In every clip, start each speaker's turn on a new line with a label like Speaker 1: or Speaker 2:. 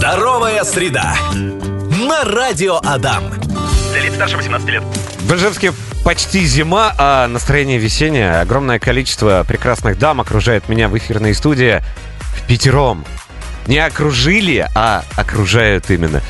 Speaker 1: Здоровая среда. На радио Адам.
Speaker 2: Для лиц старше 18 лет.
Speaker 3: В Ижевске почти зима, а настроение весеннее. Огромное количество прекрасных дам окружает меня в эфирной студии в пятером. Не окружили, а окружают именно.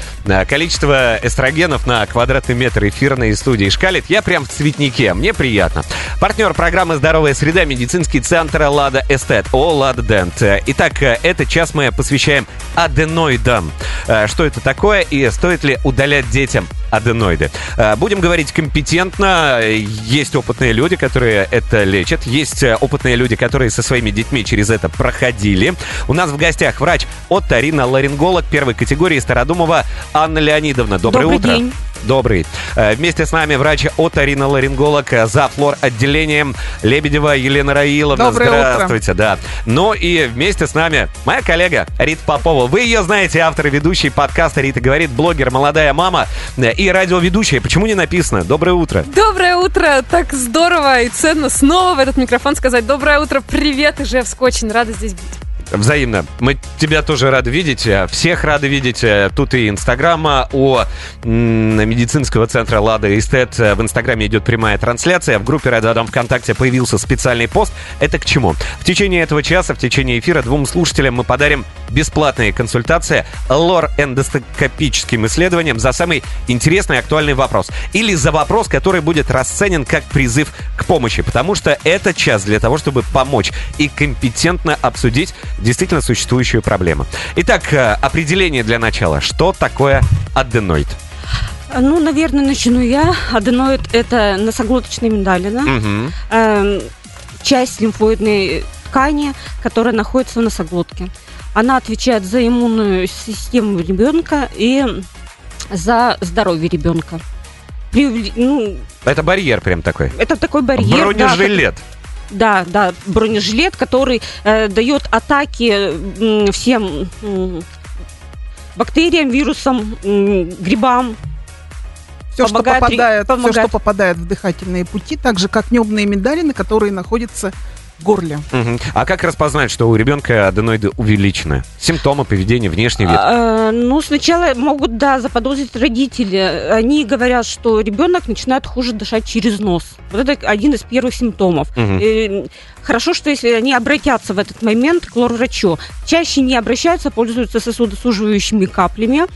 Speaker 3: Количество эстрогенов на квадратный метр эфирной студии шкалит. Я прям в цветнике, мне приятно. Партнер программы «Здоровая среда» медицинский центр «Лада Эстет». О, «Лада Дент». Итак, этот час мы посвящаем аденоидам. Э, Что это такое и стоит ли удалять детям аденоиды? Э, Будем говорить компетентно. Есть опытные люди, которые это лечат. Есть э, опытные люди, которые со своими детьми через это проходили. У нас в гостях врач Оттарина ларинголог первой категории Стародумова Анна Леонидовна. Доброе
Speaker 4: Добрый
Speaker 3: утро.
Speaker 4: день.
Speaker 3: Добрый. Э, Вместе с нами врач оториноларинголог э, за флор отделением Лебедева Елена Раиловна.
Speaker 4: Доброе утро.
Speaker 3: Здравствуйте, да. Ну и вместе с нами моя коллега Рита Попова. Вы ее знаете, автор и ведущий подкаста «Рита говорит», блогер «Молодая мама» э, и радиоведущая. Почему не написано? Доброе утро.
Speaker 4: Доброе утро! Так здорово и ценно снова в этот микрофон сказать доброе утро, привет, Ижевск, очень рада здесь быть.
Speaker 3: Взаимно. Мы тебя тоже рады видеть. э, Всех рады видеть. Э, Тут и Инстаграма у м, медицинского центра Лада Эстет. Э, В Инстаграме идет прямая трансляция. В группе Радио Адам ВКонтакте появился специальный пост. Это к чему? В течение этого часа, в течение эфира двум слушателям мы подарим бесплатные консультации лор-эндоскопическим исследованием за самый интересный и актуальный вопрос. Или за вопрос, который будет расценен как призыв к помощи. Потому что это час для того, чтобы помочь и компетентно обсудить действительно существующую проблему. Итак, э, определение для начала. Что такое аденоид?
Speaker 5: Ну, наверное, начну я. Аденоид – это носоглоточная миндалина, эм, часть лимфоидной ткани, которая находится в носоглотке. Она отвечает за иммунную систему ребенка и за здоровье ребенка. При- ну,
Speaker 3: Это барьер прям такой.
Speaker 5: это такой барьер.
Speaker 3: Бронежилет.
Speaker 5: Да, да, бронежилет, который э, дает атаки м, всем м, бактериям, вирусам, м, грибам.
Speaker 6: Все, что
Speaker 5: Помогает ре-
Speaker 6: попадает, все,
Speaker 5: помогает.
Speaker 6: что попадает в дыхательные пути, так же, как небные миндалины, которые находятся в горле.
Speaker 3: Мгм. А как распознать, что у ребенка аденоиды увеличены? Симптомы поведения, внешний вид.
Speaker 5: А, ну, сначала могут, да, заподозрить родители. Они говорят, что ребенок начинает хуже дышать через нос. Вот это один из первых симптомов.
Speaker 3: Мгм.
Speaker 5: Э, Хорошо, что если они обратятся в этот момент к лор-врачу. Чаще не обращаются, пользуются сосудосуживающими каплями,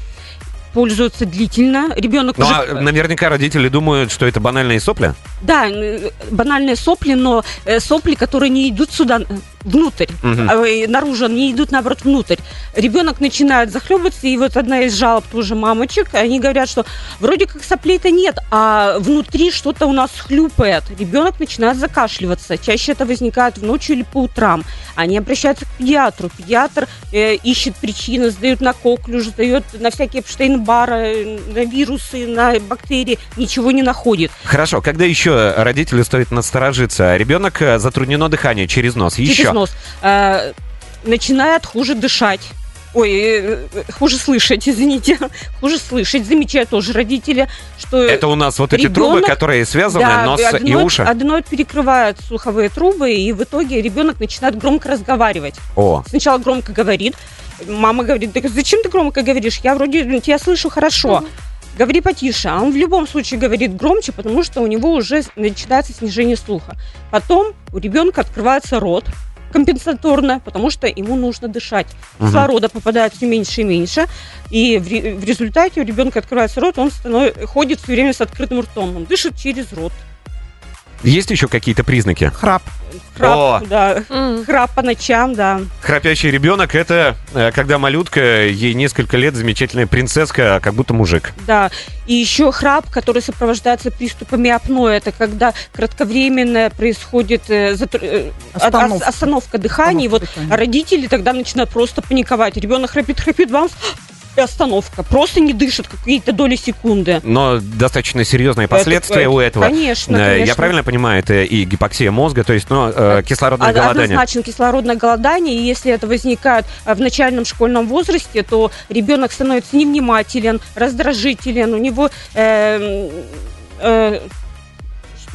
Speaker 5: пользуются длительно. Ребенок
Speaker 3: Ну,
Speaker 5: уже...
Speaker 3: а наверняка родители думают, что это банальные сопли.
Speaker 5: Да, э, банальные сопли, но э, сопли, которые не идут сюда э, внутрь, э, наружу, они идут наоборот внутрь. Ребенок начинает захлебываться, и вот одна из жалоб тоже мамочек, они говорят, что вроде как соплей-то нет, а внутри что-то у нас хлюпает. Ребенок начинает закашливаться. Чаще это возникает в ночью или по утрам. Они обращаются к педиатру. Педиатр э, ищет причины, сдают на коклюш, сдает на всякие Эпштейн-бары, на вирусы, на бактерии. Ничего не находит.
Speaker 3: Хорошо, когда еще родителю стоит насторожиться? Ребенок э, затруднено дыхание через нос. Еще.
Speaker 5: через нос, э, начинает хуже дышать. Ой, э, э, хуже слышать, извините. Хуже слышать. Замечают тоже родители, что...
Speaker 3: Это у нас вот эти
Speaker 5: Ребенок-
Speaker 3: трубы, которые связаны,
Speaker 5: да,
Speaker 3: нос и
Speaker 5: аденоид-
Speaker 3: уши.
Speaker 5: аденоид перекрывает слуховые трубы, и в итоге ребенок начинает громко разговаривать.
Speaker 3: О,
Speaker 5: Сначала громко говорит, мама говорит, да зачем ты громко говоришь? Я вроде тебя слышу хорошо. Говори потише. А он в любом случае говорит громче, потому что у него уже начинается снижение слуха. Потом у ребенка открывается рот компенсаторно, потому что ему нужно дышать. Кислорода попадает все меньше и меньше, и в, в результате у ребенка открывается рот, он станов- ходит все время с открытым ртом, он дышит через рот.
Speaker 3: Есть еще какие-то признаки?
Speaker 6: Храп.
Speaker 5: Храп,
Speaker 3: О.
Speaker 5: да, храп по ночам, да.
Speaker 3: Храпящий ребенок это э, когда малютка, ей несколько лет, замечательная принцесска, а как будто мужик.
Speaker 5: Да, и еще храп, который сопровождается приступами апноэ, это когда кратковременная происходит э, затр- э,
Speaker 6: Остановка.
Speaker 5: ос- остановка дыхания, и вот
Speaker 6: Остановка дыхания.
Speaker 5: родители тогда начинают просто паниковать. Ребенок храпит, храпит, бамс, и остановка. Просто не дышит какие-то доли секунды.
Speaker 3: Но достаточно серьезные последствия
Speaker 5: Это-
Speaker 3: у этого.
Speaker 5: Конечно,
Speaker 3: Э,
Speaker 5: конечно.
Speaker 3: Я правильно понимаю, это и гипоксия мозга, то есть ну, э, кислородное
Speaker 5: Од-
Speaker 3: голодание.
Speaker 5: Однозначно кислородное голодание, и если это возникает э, в начальном школьном возрасте, то ребенок становится невнимателен, раздражителен, у него э, э,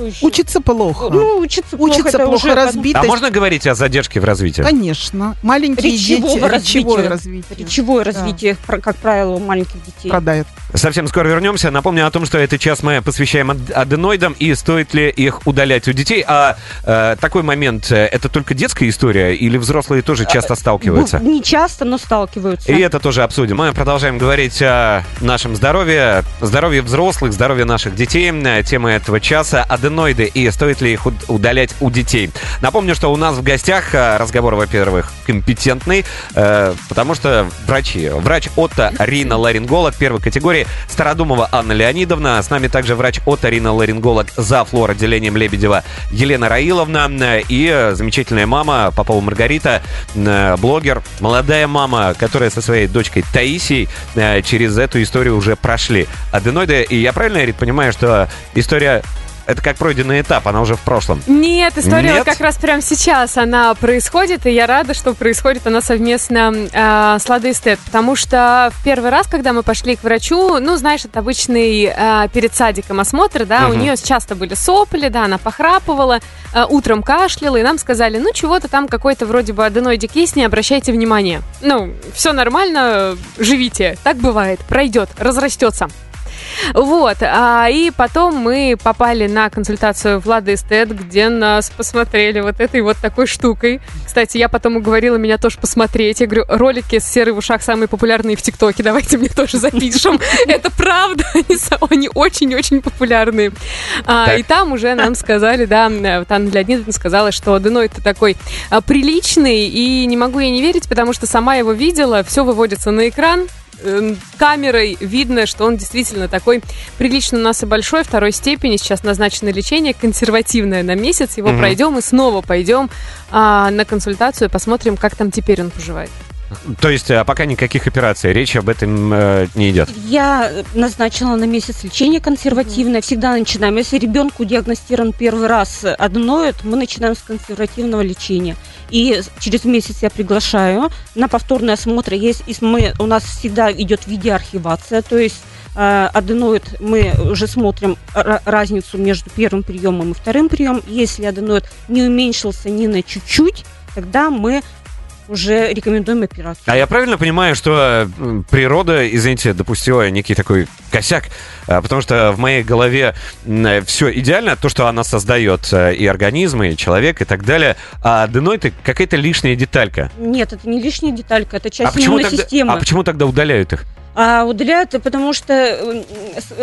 Speaker 5: еще?
Speaker 6: Учится плохо.
Speaker 5: Ну, учиться плохо.
Speaker 6: Учится
Speaker 5: это
Speaker 6: плохо,
Speaker 5: уже
Speaker 6: разбитость.
Speaker 3: А можно говорить о задержке в развитии?
Speaker 6: Конечно. Маленькие
Speaker 5: Речевого
Speaker 6: дети, речевое
Speaker 5: развития.
Speaker 6: развитие.
Speaker 5: Речевое развитие, про- как правило, у маленьких детей.
Speaker 6: Страдает.
Speaker 3: Совсем скоро вернемся. Напомню о том, что этот час мы посвящаем ад- аденоидам и стоит ли их удалять у детей. А э, такой момент, э, это только детская история или взрослые тоже часто сталкиваются?
Speaker 5: Ну, Не часто, но сталкиваются.
Speaker 3: И это тоже обсудим. Мы продолжаем говорить о нашем здоровье, здоровье взрослых, здоровье наших детей. Э, Тема этого часа – аденоиды и стоит ли их уд- удалять у детей. Напомню, что у нас в гостях э, разговор, во-первых, компетентный, э, потому что врачи. Врач Отто Рина Ларинголог первой категории, Стародумова Анна Леонидовна. С нами также врач Отто Рина Ларинголог за флор отделением Лебедева Елена Раиловна и замечательная мама Попова Маргарита, э, блогер, молодая мама, которая со своей дочкой Таисией через эту историю уже прошли. Аденоиды, и я правильно, Рит, понимаю, что история это как пройденный этап, она уже в прошлом.
Speaker 4: Нет, история
Speaker 3: Нет?
Speaker 4: вот как раз прямо сейчас она происходит, и я рада, что происходит она совместно э, с Ладой Эстет, потому что в первый раз, когда мы пошли к врачу, ну, знаешь, это обычный э, перед садиком осмотр, да, у
Speaker 3: Мгм.
Speaker 4: нее часто были сопли, да, она похрапывала, э, утром кашляла, и нам сказали, ну, чего-то там какой-то вроде бы аденоидик есть, не обращайте внимания. Ну, все нормально, живите, так бывает, пройдет, разрастется. Вот, а, и потом мы попали на консультацию Влада Эстет, где нас посмотрели вот этой вот такой штукой. Кстати, я потом уговорила меня тоже посмотреть. Я говорю, ролики с серой в ушах самые популярные в ТикТоке, давайте мне тоже запишем. Это правда, они очень-очень популярные. А. И там уже нам сказали, да, вот Анна Леонидовна сказала, что аденоид такой а, приличный, и не могу я не верить, потому что сама его видела, все выводится на экран, камерой видно, что он действительно такой прилично у нас и большой, второй степени. Сейчас назначено лечение консервативное на месяц. Его
Speaker 3: Мгм.
Speaker 4: пройдем и снова пойдем а, на консультацию, посмотрим, как там теперь он поживает.
Speaker 3: То есть э, пока никаких операций, речь об этом э, не идет.
Speaker 5: Я назначила на месяц лечение консервативное. Всегда начинаем. Если ребенку диагностирован первый раз аденоид, мы начинаем с консервативного лечения. И через месяц я приглашаю на повторный осмотр. Есть, и мы, у нас всегда идет видеоархивация, то есть э, аденоид мы уже смотрим ра- разницу между первым приемом и вторым приемом. Если аденоид не уменьшился ни на чуть-чуть, тогда мы уже рекомендуем операцию.
Speaker 3: А я правильно понимаю, что природа, извините, допустила некий такой косяк, а, потому что в моей голове все идеально, то, что она создает э, и организм, и человек, и так далее, а аденоид это какая-то лишняя деталька.
Speaker 5: Нет, это не лишняя деталька, это часть
Speaker 3: А
Speaker 5: иммунной
Speaker 3: тогда,
Speaker 5: системы.
Speaker 3: а почему тогда удаляют их?
Speaker 5: А удаляют, потому что,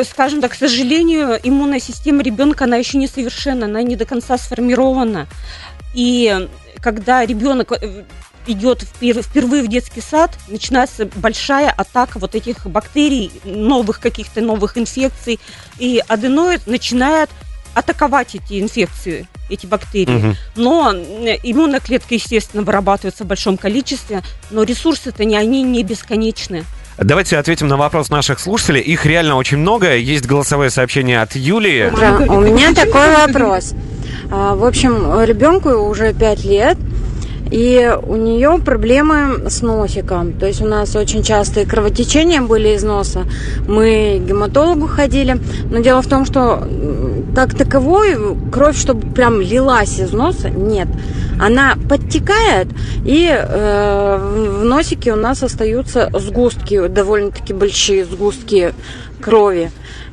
Speaker 5: скажем так, к сожалению, иммунная система ребенка, она еще не совершенна, она не до конца сформирована. И когда ребенок э, идет впер- впервые в детский сад, начинается большая атака вот этих бактерий, новых каких-то новых инфекций, и аденоид начинает атаковать эти инфекции, эти бактерии.
Speaker 3: Мгм.
Speaker 5: Но э, иммунная клетка, естественно, вырабатывается в большом количестве, но ресурсы-то не, они не бесконечны.
Speaker 3: Давайте ответим на вопрос наших слушателей. Их реально очень много. Есть голосовое сообщение от Юлии.
Speaker 7: У меня такой вопрос. А, В общем, ребенку уже 5 лет, и у нее проблемы с носиком. То есть у нас очень частые кровотечения были из носа. Мы к гематологу ходили. Но дело в том, что как таковой кровь, чтобы прям лилась из носа, нет. Она подтекает, и э, в носике у нас остаются сгустки, довольно-таки большие сгустки крови.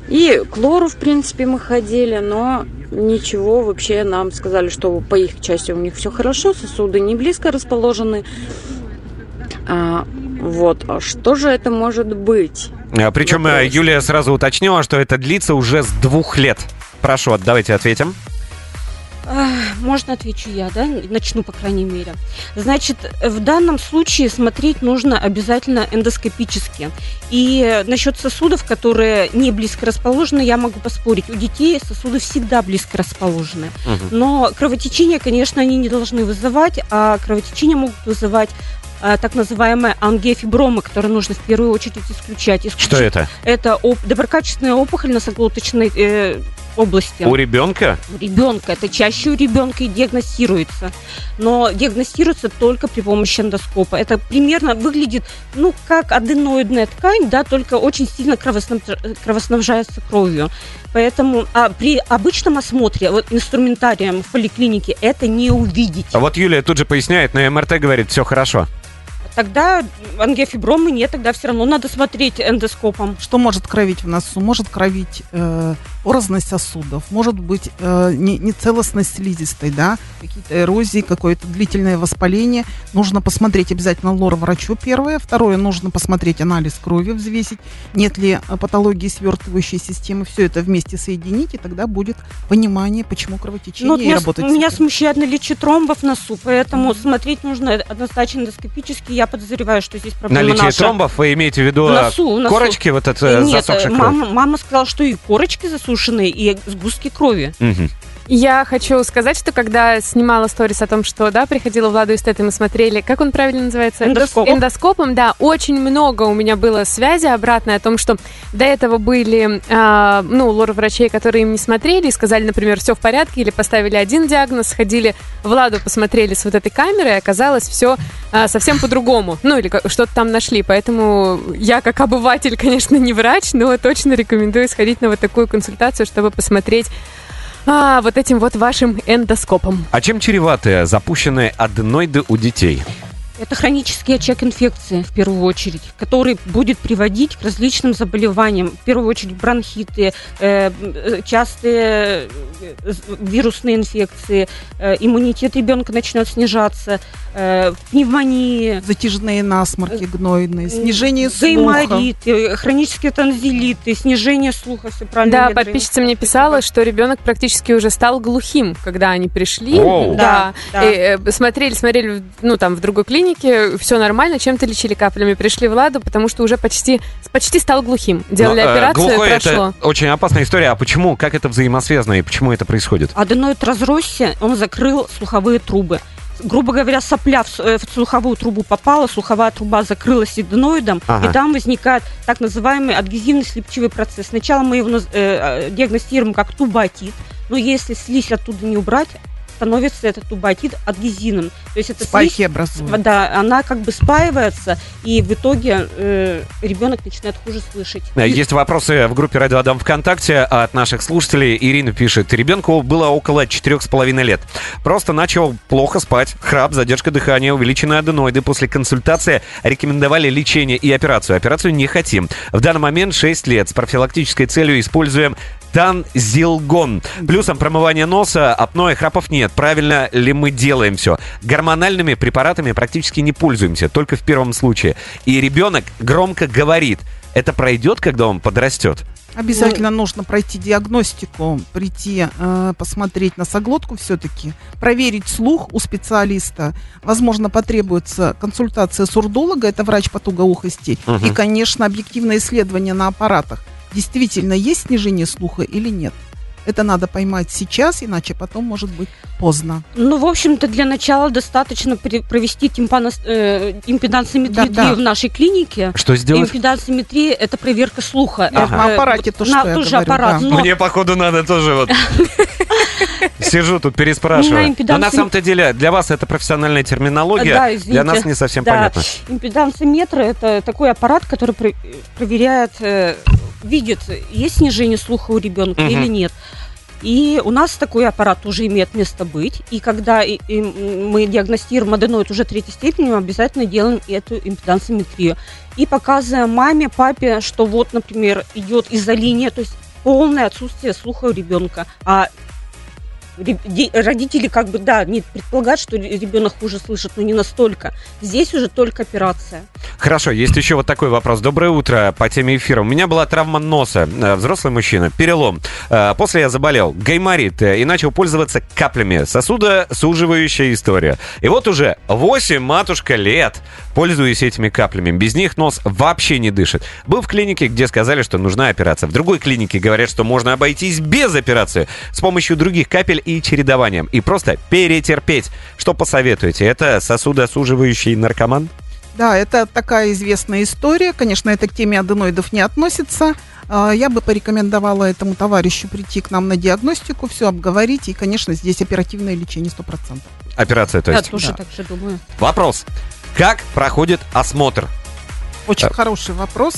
Speaker 7: И к лору, в принципе, мы ходили, но ничего, вообще нам сказали, что по их части у них все хорошо, сосуды не близко расположены. А, вот, а что же это может быть?
Speaker 3: А, Причем э,
Speaker 7: Вопрос.
Speaker 3: Юлия сразу уточнила, что это длится уже с двух лет. Прошу, давайте ответим.
Speaker 5: Можно отвечу я, да? Начну, по крайней мере. Значит, в данном случае смотреть нужно обязательно эндоскопически. И насчет сосудов, которые не близко расположены, я могу поспорить. У детей сосуды всегда близко расположены.
Speaker 3: Мгм.
Speaker 5: Но кровотечения, конечно, они не должны вызывать, а кровотечения могут вызывать а, так называемые ангиофибромы, которые нужно в первую очередь исключать.
Speaker 3: Что
Speaker 5: Исключить
Speaker 3: это?
Speaker 5: это оп- доброкачественная опухоль носоглоточной э, области.
Speaker 3: У ребенка?
Speaker 5: У ребенка. Это чаще у ребенка и диагностируется. Но диагностируется только при помощи эндоскопа. Это примерно выглядит, ну, как аденоидная ткань, да, только очень сильно кровоснабж- кровоснабжается кровью. Поэтому а при обычном осмотре, вот инструментарием в поликлинике, это не увидеть.
Speaker 3: А вот Юлия тут же поясняет, на МРТ говорит, все хорошо.
Speaker 5: Тогда ангиофибромы нет, тогда все равно надо смотреть эндоскопом.
Speaker 6: Что может кровить в носу? Может кровить э, порозность сосудов, может быть э, не- нецелостность слизистой, да, какие-то эрозии, какое-то длительное воспаление. Нужно посмотреть обязательно лор-врачу первое. Второе, нужно посмотреть анализ крови, взвесить, нет ли э, патологии свертывающей системы. Все это вместе соединить, и тогда будет понимание, почему кровотечение
Speaker 5: Ну, вот
Speaker 6: и
Speaker 5: меня,
Speaker 6: работать.
Speaker 5: меня смущает наличие тромбов в носу, поэтому смотреть нужно однозначно эндоскопически. Я подозреваю, что здесь проблема
Speaker 3: Наличие
Speaker 5: наша.
Speaker 3: тромбов, вы имеете в виду
Speaker 5: В
Speaker 3: э,
Speaker 5: носу, в носу.
Speaker 3: корочки, вот это
Speaker 5: Нет,
Speaker 3: засохшая кровь?
Speaker 5: мама, мама сказала, что и корочки засушенные, и сгустки крови.
Speaker 3: Мгм.
Speaker 4: Я хочу сказать, что когда снимала сторис о том, что, да, приходила Владу Эстет, и мы смотрели, как он правильно называется?
Speaker 5: Эндоскопом.
Speaker 4: Эндоскопом, да. Очень много у меня было связи обратной о том, что до этого были, а, ну, лор-врачей, которые им не смотрели и сказали, например, все в порядке, или поставили один диагноз, сходили Владу, посмотрели с вот этой камеры, и оказалось все совсем по-другому. Ну, или что-то там нашли. Поэтому я, как обыватель, конечно, не врач, но точно рекомендую сходить на вот такую консультацию, чтобы посмотреть а, вот этим вот вашим эндоскопом.
Speaker 3: А чем чреваты запущенные аденоиды у детей?
Speaker 5: Это хронический очаг инфекции, в первую очередь, который будет приводить к различным заболеваниям. В первую очередь бронхиты, э, э, частые э, вирусные инфекции, э, иммунитет ребенка начнет снижаться, э, пневмонии,
Speaker 6: Затяжные насморки гнойные, снижение слуха.
Speaker 5: гаймориты, хронические танзелиты, снижение слуха, все правильно.
Speaker 4: Да,
Speaker 5: Лена
Speaker 4: подписчица мне писала, что ребенок практически уже стал глухим, когда они пришли.
Speaker 3: Оу.
Speaker 4: Да,
Speaker 5: Да, да.
Speaker 4: И, э, смотрели, смотрели, ну там в другой клинике, все нормально, чем-то лечили каплями. Пришли в Ладу, потому что уже почти, почти стал глухим. Делали
Speaker 3: Ну, э,
Speaker 4: операцию,
Speaker 3: глухой
Speaker 4: прошло.
Speaker 3: это очень опасная история. А почему? Как это взаимосвязано и почему это происходит?
Speaker 5: Аденоид разросся, он закрыл слуховые трубы. Грубо говоря, сопля в, э, в слуховую трубу попала, слуховая труба закрылась аденоидом,
Speaker 3: Ага.
Speaker 5: и там возникает так называемый адгезивный слепчивый процесс. Сначала мы его э, э, диагностируем как тубоотит, но если слизь оттуда не убрать, становится этот тубоотит адгезивным. То есть это слизь,
Speaker 6: Спайки образуют.
Speaker 5: да, она как бы спаивается, и в итоге э, ребенок начинает хуже слышать.
Speaker 3: Э, Есть вопросы в группе Радио Адам ВКонтакте от наших слушателей. Ирина пишет, ребенку было около четырех с половиной лет. Просто начал плохо спать, храп, задержка дыхания, увеличенные аденоиды. После консультации рекомендовали лечение и операцию. Операцию не хотим. В данный момент 6 лет. С профилактической целью используем танзилгон. Плюсом промывание носа, апноэ, храпов нет. Правильно ли мы делаем все? Гормональными препаратами практически не пользуемся, только в первом случае. И ребенок громко говорит. Это пройдет, когда он подрастет?
Speaker 6: Обязательно нужно пройти диагностику, прийти, э, посмотреть носоглотку все-таки, проверить слух у специалиста. Возможно, потребуется консультация сурдолога, это врач по тугоухости,
Speaker 3: Мгм.
Speaker 6: и, конечно, объективное исследование на аппаратах. Действительно, есть снижение слуха или нет? Это надо поймать сейчас, иначе потом может быть поздно.
Speaker 5: Ну, в общем-то, для начала достаточно провести тимпанос- э, импедансометрию
Speaker 6: Да, да.
Speaker 5: в нашей клинике.
Speaker 3: Что сделать?
Speaker 5: Импедансометрия – это проверка слуха.
Speaker 3: Ага.
Speaker 5: Это,
Speaker 6: На аппарате
Speaker 5: вот
Speaker 6: то,
Speaker 5: на-
Speaker 6: что я
Speaker 5: тоже
Speaker 6: говорю,
Speaker 5: аппарат,
Speaker 6: да.
Speaker 5: но
Speaker 3: Мне, походу, надо тоже вот... Сижу тут, переспрашиваю.
Speaker 5: На
Speaker 3: Но на самом-то деле, для вас это профессиональная терминология,
Speaker 5: Да,
Speaker 3: для нас не совсем
Speaker 5: Да.
Speaker 3: понятно.
Speaker 5: импедансометр – это такой аппарат, который про- проверяет, э, видит, есть снижение слуха у ребенка
Speaker 3: Мгм.
Speaker 5: или нет. И у нас такой аппарат уже имеет место быть. И когда и- и мы диагностируем аденоид уже третьей степени, мы обязательно делаем эту импедансометрию. И показываем маме, папе, что вот, например, идет изолиния, то есть полное отсутствие слуха у ребенка. А родители как бы, да, не предполагают, что ребенок хуже слышит, но не настолько. Здесь уже только операция.
Speaker 3: Хорошо, есть еще вот такой вопрос. Доброе утро по теме эфира. У меня была травма носа, э, взрослый мужчина, перелом. Э, После я заболел, гайморит, э, и начал пользоваться каплями. Сосудосуживающая история. И вот уже 8, матушка, лет пользуюсь этими каплями. Без них нос вообще не дышит. Был в клинике, где сказали, что нужна операция. В другой клинике говорят, что можно обойтись без операции с помощью других капель и чередованием. И просто перетерпеть. Что посоветуете? Это сосудосуживающий наркоман?
Speaker 6: Да, это такая известная история. Конечно, это к теме аденоидов не относится. А, Я бы порекомендовала этому товарищу прийти к нам на диагностику, все обговорить, и, конечно, здесь оперативное лечение 100%.
Speaker 3: Операция, то
Speaker 5: Я
Speaker 3: есть.
Speaker 5: тоже
Speaker 6: да.
Speaker 5: так же думаю.
Speaker 3: Вопрос. Как проходит осмотр?
Speaker 6: Очень
Speaker 3: Да.
Speaker 6: хороший вопрос,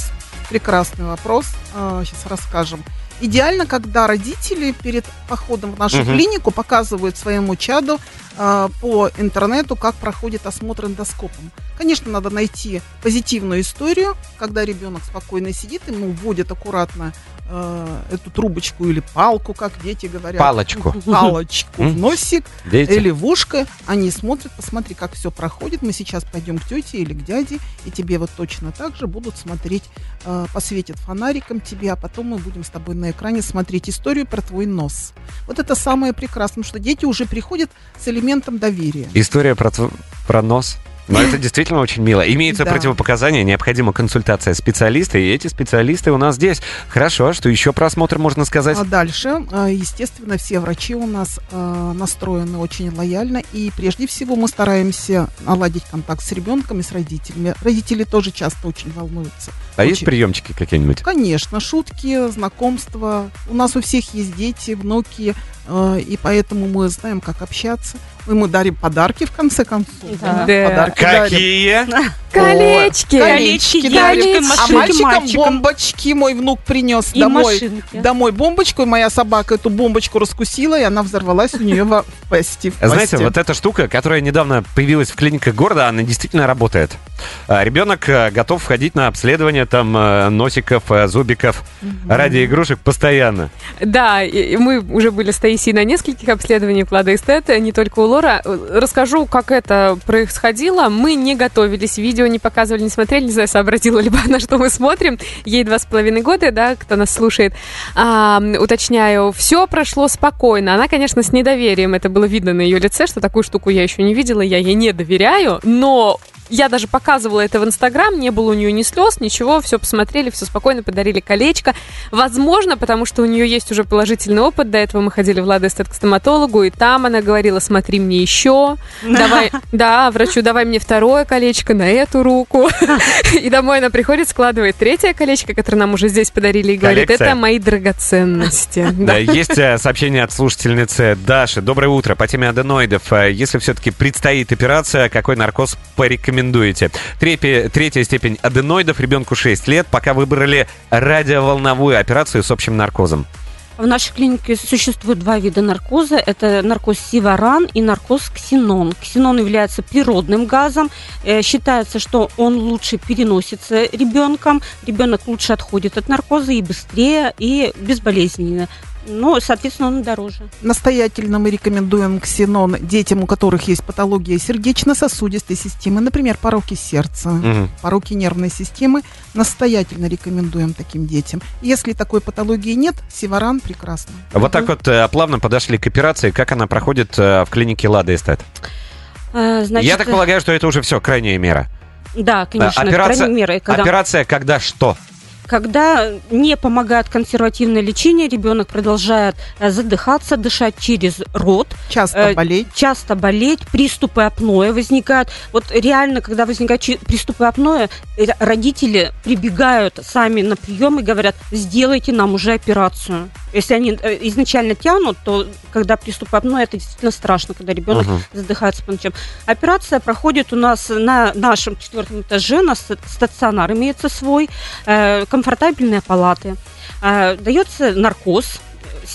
Speaker 6: прекрасный вопрос. Сейчас расскажем. Идеально, когда родители перед походом в нашу
Speaker 3: Мгм.
Speaker 6: клинику показывают своему чаду а, по интернету, как проходит осмотр эндоскопом. Конечно, надо найти позитивную историю, когда ребенок спокойно сидит, ему вводят аккуратно э, эту трубочку или палку, как дети говорят.
Speaker 3: Палочку.
Speaker 6: Палочку в носик
Speaker 3: Дети?
Speaker 6: или в ушко. Они смотрят, посмотри, как все проходит. Мы сейчас пойдем к тете или к дяде, и тебе вот точно так же будут смотреть, э, посветят фонариком тебе, а потом мы будем с тобой на экране смотреть историю про твой нос. Вот это самое прекрасное, что дети уже приходят с элементом доверия.
Speaker 3: История про, тв- про нос. Но это действительно очень мило. Имеется
Speaker 6: Да.
Speaker 3: противопоказание, необходима консультация специалиста, и эти специалисты у нас здесь. Хорошо, что еще про осмотр можно сказать?
Speaker 6: А дальше, э, естественно, все врачи у нас э, настроены очень лояльно, и прежде всего мы стараемся наладить контакт с ребенком и с родителями. Родители тоже часто очень волнуются.
Speaker 3: А есть
Speaker 6: очень.
Speaker 3: приемчики какие-нибудь?
Speaker 6: Конечно, шутки, знакомства. У нас у всех есть дети, внуки, и поэтому мы знаем, как общаться. Мы дарим подарки в конце концов.
Speaker 5: Да.
Speaker 4: Да.
Speaker 6: Подарки дарим.
Speaker 3: Какие?
Speaker 4: Колечки!
Speaker 5: Колечки,
Speaker 6: дарим.
Speaker 5: девочкам,
Speaker 6: А мальчикам
Speaker 5: мальчикам.
Speaker 6: бомбочки мой внук принес
Speaker 5: И
Speaker 6: домой.
Speaker 5: машинки.
Speaker 6: Домой бомбочку, и моя собака эту бомбочку раскусила, и она взорвалась у нее в пасти.
Speaker 3: Знаете, вот эта штука, которая недавно появилась в клиниках города, она действительно работает. А, Ребенок э, готов входить на обследование там э, носиков, э, зубиков ради игрушек постоянно.
Speaker 4: Да, и- мы уже были с Таисией на нескольких обследованиях Влада Эстета, не только у Лора. Расскажу, как это происходило. Мы не готовились, видео не показывали, не смотрели, не знаю, сообразила ли она, что мы смотрим. Ей два с половиной года, да, кто нас слушает. А, уточняю, все прошло спокойно. Она, конечно, с недоверием, это было видно на ее лице, что такую штуку я еще не видела, я ей не доверяю, но я даже показывала это в Инстаграм, не было у нее ни слез, ничего, все посмотрели, все спокойно, подарили колечко. Возможно, потому что у нее есть уже положительный опыт. До этого мы ходили в Лада Эстет к стоматологу, и там она говорила, смотри мне еще. Давай, да, врачу, давай мне второе колечко на эту руку. И домой она приходит, складывает третье колечко, которое нам уже здесь подарили, и говорит, это мои драгоценности.
Speaker 3: Да, есть э, сообщение от слушательницы Даши. Доброе утро. По теме аденоидов. Э, Если все-таки предстоит операция, какой наркоз порекомендуете? Третья, третья степень аденоидов ребенку 6 лет. Пока выбрали радиоволновую операцию с общим наркозом.
Speaker 5: В нашей клинике существует два вида наркоза. Это наркоз сиваран и наркоз ксенон. Ксенон является природным газом. Э, считается, что он лучше переносится ребенком. Ребенок лучше отходит от наркоза и быстрее, и безболезненно. Но, соответственно, он дороже.
Speaker 6: Настоятельно мы рекомендуем ксенон детям, у которых есть патология сердечно-сосудистой системы, например, пороки сердца,
Speaker 3: Мгм.
Speaker 6: пороки нервной системы. Настоятельно рекомендуем таким детям. Если такой патологии нет, сиваран прекрасно.
Speaker 3: Вот так вот э, плавно подошли к операции. Как она проходит э, в клинике Лада Эстет?
Speaker 5: Э, Значит,
Speaker 3: Я так полагаю, что это уже все, крайняя мера.
Speaker 5: Да, конечно,
Speaker 3: операция-
Speaker 5: крайней мерой, когда,
Speaker 3: Операция когда что?
Speaker 5: Когда не помогает консервативное лечение, ребенок продолжает э, задыхаться, дышать через рот,
Speaker 6: Часто
Speaker 5: Э,
Speaker 6: болеть.
Speaker 5: часто болеть, приступы апноэ возникают. Вот реально, когда возникают приступы апноэ, родители прибегают сами на прием и говорят, сделайте нам уже операцию. Если они э, изначально тянут, то когда приступы апноэ, это действительно страшно, когда ребенок
Speaker 3: Мгм.
Speaker 5: задыхается по ночам. Операция проходит у нас на нашем четвертом этаже, у нас ста- стационар имеется свой, э, комфортабельные палаты. Э, Дается наркоз.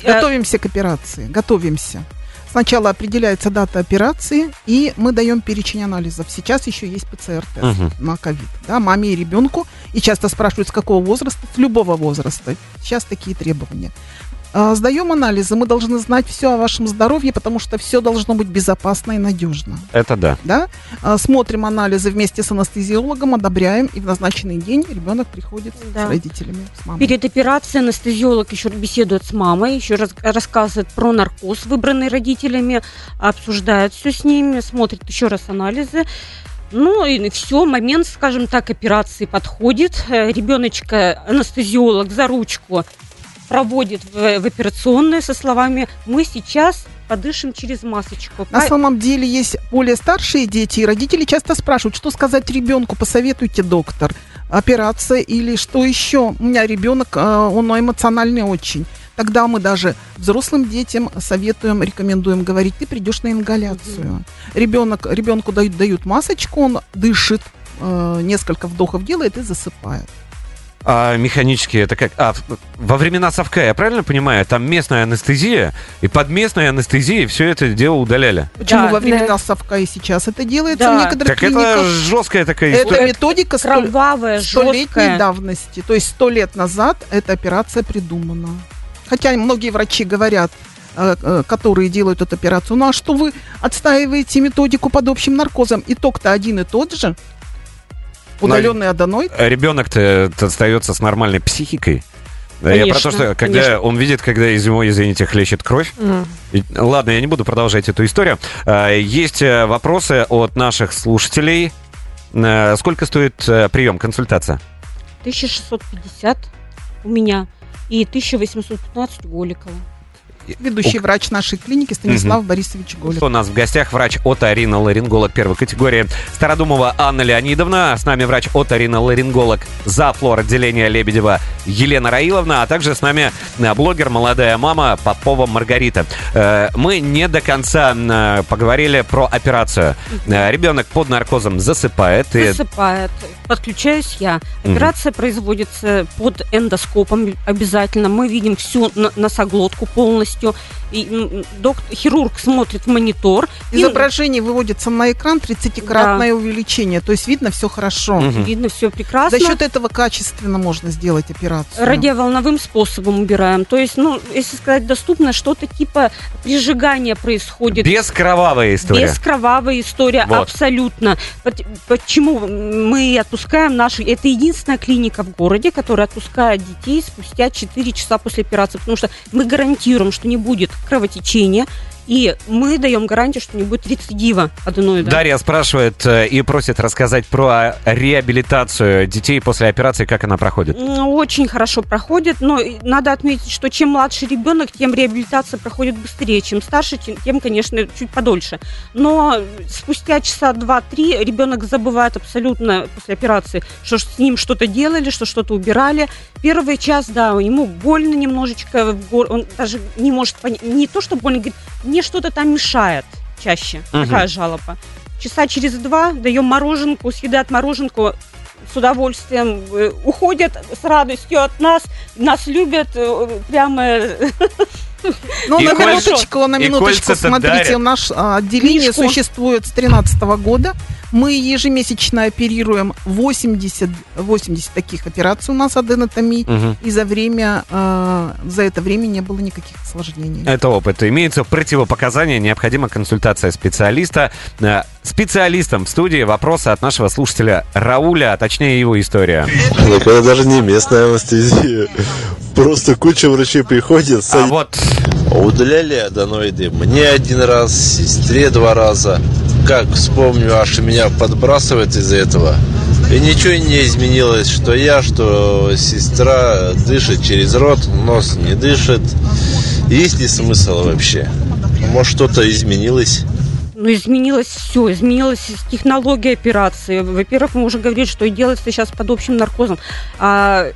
Speaker 6: Готовимся к операции. Готовимся. Сначала определяется дата операции, и мы даем перечень анализов. Сейчас еще есть ПЦР-тест
Speaker 3: Мгм.
Speaker 6: на ковид. Да, маме и ребенку. И часто спрашивают, с какого возраста? С любого возраста. Сейчас такие требования. А, Сдаем анализы. Мы должны знать все о вашем здоровье, потому что все должно быть безопасно и надежно.
Speaker 3: Это да.
Speaker 6: Да? А, Смотрим анализы вместе с анестезиологом, одобряем, и в назначенный день ребенок приходит
Speaker 5: Да.
Speaker 6: с родителями, с мамой.
Speaker 5: Перед операцией анестезиолог еще беседует с мамой, еще раз рассказывает про наркоз, выбранный родителями, обсуждает все с ними, смотрит еще раз анализы. Ну и все, момент, скажем так, операции подходит. Э, Ребеночка анестезиолог за ручку проводит в, в операционную со словами «Мы сейчас подышим через масочку».
Speaker 6: На самом деле есть более старшие дети, и родители часто спрашивают, что сказать ребенку, посоветуйте, доктор. операция или что еще. У меня ребенок, э, он эмоциональный очень. Тогда мы даже взрослым детям советуем, рекомендуем говорить, ты придешь на ингаляцию. Ребенок, ребенку дают, дают масочку, он дышит, э, несколько вдохов делает и засыпает.
Speaker 3: А механически это как? А, во времена совка, я правильно понимаю, там местная анестезия, и под местной анестезией все это дело удаляли.
Speaker 6: Почему
Speaker 5: Да,
Speaker 6: во времена совка и сейчас это делается
Speaker 5: Да.
Speaker 6: в некоторых
Speaker 3: Так это
Speaker 6: клиниках?
Speaker 3: жесткая такая
Speaker 6: Это
Speaker 3: история.
Speaker 6: методика сто-
Speaker 5: Кровавая,
Speaker 6: столетней
Speaker 5: жесткая.
Speaker 6: давности. То есть сто лет назад эта операция придумана. Хотя многие врачи говорят, э, э, которые делают эту операцию, ну а что вы отстаиваете методику под общим наркозом? Итог-то один и тот же. Удаленный аденоид.
Speaker 3: Ребенок-то остается с нормальной психикой. Да, Я про то,
Speaker 5: Конечно,
Speaker 3: что когда
Speaker 5: конечно.
Speaker 3: он видит, когда из него, извините, хлещет кровь. И- Ладно, я не буду продолжать эту историю. А, Есть э, вопросы от наших слушателей. Э, Сколько стоит э, прием, консультация?
Speaker 5: 1650 у меня и 1815 у Голикова.
Speaker 6: Ведущий врач нашей клиники Станислав Борисович Голик.
Speaker 3: У нас в гостях врач оториноларинголог первой категории Стародумова Анна Леонидовна. С нами врач оториноларинголог за флор отделения Лебедева Елена Раиловна, а также с нами э, блогер молодая мама Попова Маргарита. Э, Мы не до конца э, поговорили про операцию. Ребенок под наркозом засыпает. и-
Speaker 5: Засыпает. Подключаюсь я. Операция производится под эндоскопом обязательно. Мы видим всю носоглотку полностью. И м, док- хирург смотрит в монитор. и
Speaker 6: Изображение выводится на экран 30-кратное увеличение. То есть видно все хорошо.
Speaker 3: Мгм.
Speaker 5: видно все прекрасно.
Speaker 6: За счет этого качественно можно сделать операцию.
Speaker 5: Радиоволновым способом убираем. То есть, ну, если сказать доступно, что-то типа прижигания происходит.
Speaker 3: Без кровавая история.
Speaker 5: Без кровавая история,
Speaker 3: Вот.
Speaker 5: абсолютно. Почему мы отпускаем нашу... Это единственная клиника в городе, которая отпускает детей спустя 4 часа после операции, потому что мы гарантируем, что не будет кровотечения, и мы даем гарантию, что не будет рецидива аденоида.
Speaker 3: Дарья спрашивает э, и просит рассказать про реабилитацию детей после операции, как она проходит.
Speaker 5: Очень хорошо проходит, но надо отметить, что чем младше ребенок, тем реабилитация проходит быстрее, чем старше, тем, тем, конечно, чуть подольше. Но спустя часа два-три ребенок забывает абсолютно после операции, что с ним что-то делали, что что-то убирали. Первый час, да, ему больно немножечко, он даже не может понять, не то, что больно, говорит, мне что-то там мешает чаще,
Speaker 3: Мгм.
Speaker 5: такая жалоба. Часа через два даем мороженку, съедают мороженку, с удовольствием э, уходят с радостью от нас, нас любят э, прямо.
Speaker 6: Ну,
Speaker 3: И
Speaker 6: на минуточку, на минуточку, смотрите,
Speaker 3: дарят.
Speaker 6: наше а, отделение
Speaker 5: Книжку.
Speaker 6: существует с 2013 года. Мы ежемесячно оперируем 80, 80 таких операций у нас аденотомии.
Speaker 3: Мгм.
Speaker 6: И за время, а, за это время не было никаких осложнений.
Speaker 3: Это опыт. Имеются противопоказания, необходима консультация специалиста. Э, Специалистом в студии вопросы от нашего слушателя Рауля, а точнее его история.
Speaker 8: Так это даже не местная анестезия. Просто куча врачей приходит,
Speaker 3: А вот
Speaker 8: Удаляли аденоиды мне один раз, сестре два раза. Как вспомню, аж меня подбрасывает из-за этого. И ничего не изменилось, что я, что сестра дышит через рот, нос не дышит. Есть ли смысл вообще? Может, что-то изменилось?
Speaker 5: Ну, изменилось все, изменилась технология операции. Во-первых, мы уже говорили, что и делается сейчас под общим наркозом. А,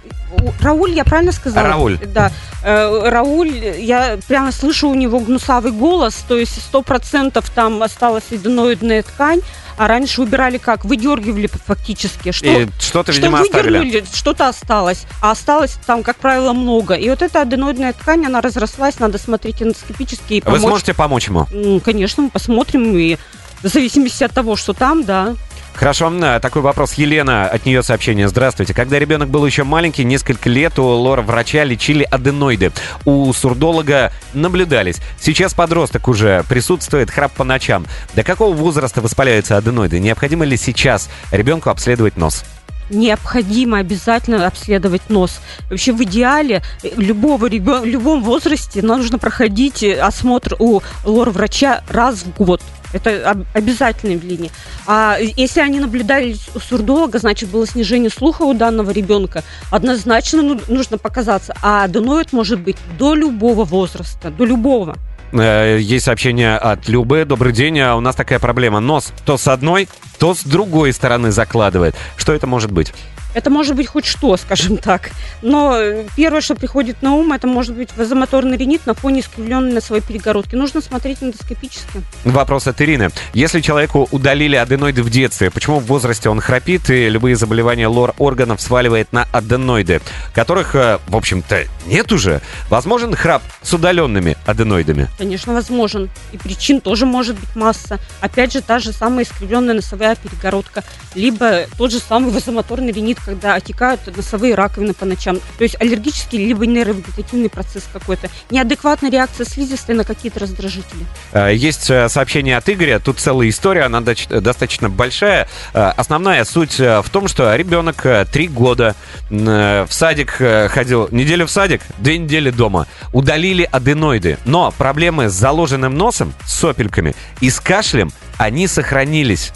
Speaker 5: Рауль, я правильно сказала?
Speaker 3: Рауль.
Speaker 5: Да. Э, Рауль, я прямо слышу у него гнусавый голос, то есть сто процентов там осталась аденоидная ткань, а раньше убирали как? Выдергивали фактически. Что,
Speaker 3: и что-то,
Speaker 5: что
Speaker 3: видимо, оставили.
Speaker 5: что-то осталось. А осталось там, как правило, много. И вот эта аденоидная ткань, она разрослась, надо смотреть эндоскопически и
Speaker 3: Вы
Speaker 5: помочь.
Speaker 3: сможете помочь ему?
Speaker 5: Конечно, мы посмотрим и в зависимости от того, что там, да.
Speaker 3: Хорошо, э, такой вопрос. Елена, от нее сообщение. Здравствуйте. Когда ребенок был еще маленький, несколько лет у лор-врача лечили аденоиды. У сурдолога наблюдались. Сейчас подросток уже присутствует храп по ночам. До какого возраста воспаляются аденоиды? Необходимо ли сейчас ребенку обследовать нос?
Speaker 5: Необходимо обязательно обследовать нос. Вообще в идеале э, любого ребенка, в любом возрасте нужно проходить э, осмотр у лор-врача раз в год. Это об- обязательное явление. А если они наблюдали у сурдолога, значит было снижение слуха у данного ребенка. Однозначно ну- нужно показаться. А аденоид может быть до любого возраста, до любого.
Speaker 3: Э, Есть сообщение от Любы. Добрый день. А У нас такая проблема. Нос то с одной, то с другой стороны закладывает. Что это может быть?
Speaker 5: Это может быть хоть что, скажем так. Но э, первое, что приходит на ум, это может быть вазомоторный ринит на фоне искривленной носовой перегородки. Нужно смотреть эндоскопически.
Speaker 3: Вопрос от Ирины. Если человеку удалили аденоиды в детстве, почему в возрасте он храпит и любые заболевания лор органов сваливает на аденоиды, которых, э, в общем-то, нет уже? Возможен храп с удаленными аденоидами?
Speaker 5: Конечно, возможен. И причин тоже может быть масса. Опять же, та же самая искривленная носовая перегородка. Либо тот же самый вазомоторный ринит, когда отекают носовые раковины по ночам. То есть аллергический либо нейровегетативный процесс какой-то. Неадекватная реакция слизистой на какие-то раздражители.
Speaker 3: Э, Есть э, сообщение от Игоря, тут целая история, она доч- достаточно большая. Э, Основная суть э, в том, что ребенок э, три года э, в садик э, ходил, неделю в садик, две недели дома. Удалили аденоиды, но проблемы с заложенным носом, с сопельками и с кашлем, они сохранились.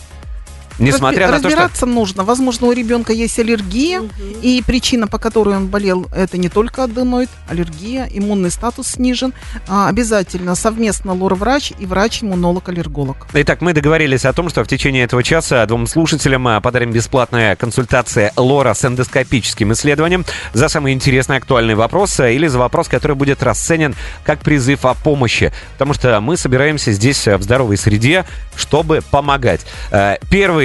Speaker 3: Несмотря
Speaker 6: Разби-
Speaker 3: на то, что...
Speaker 6: разбираться нужно. Возможно, у ребенка есть аллергия, и причина, по которой он болел, это не только аденоид, аллергия, иммунный статус снижен. А, обязательно совместно лор-врач и врач-иммунолог-аллерголог.
Speaker 3: Итак, мы договорились о том, что в течение этого часа двум слушателям а, подарим бесплатная консультация Лора с эндоскопическим исследованием за самый интересный актуальный вопрос а, или за вопрос, который будет расценен как призыв о помощи. Потому что мы собираемся здесь а, в здоровой среде, чтобы помогать. Э,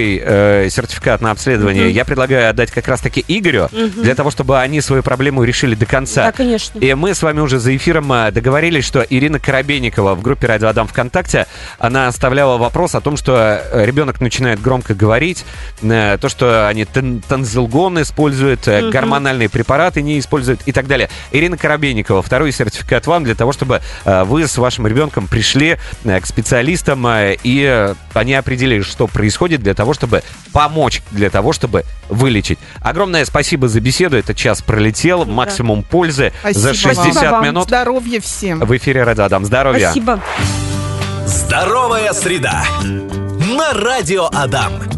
Speaker 3: Первый э, сертификат на обследование я предлагаю отдать как раз-таки Игорю, для того, чтобы они свою проблему решили до конца.
Speaker 5: Да, конечно.
Speaker 3: И мы с вами уже за эфиром э, договорились, что Ирина Коробейникова в группе «Радио Адам ВКонтакте», она оставляла вопрос о том, что э, ребенок начинает громко говорить, э, то, что они тен- танзилгон используют, э, гормональные препараты не используют и так далее. Ирина Коробейникова, второй сертификат вам для того, чтобы э, вы с вашим ребенком пришли э, к специалистам э, и они определили, что происходит для того, чтобы помочь, для того, чтобы вылечить. Огромное спасибо за беседу. Этот час пролетел. Максимум пользы за
Speaker 6: Спасибо
Speaker 3: 60
Speaker 5: Спасибо вам.
Speaker 3: минут.
Speaker 6: Здоровья всем!
Speaker 3: В эфире Радио Адам. Здоровья.
Speaker 5: Спасибо.
Speaker 1: Здоровая среда. На радио Адам.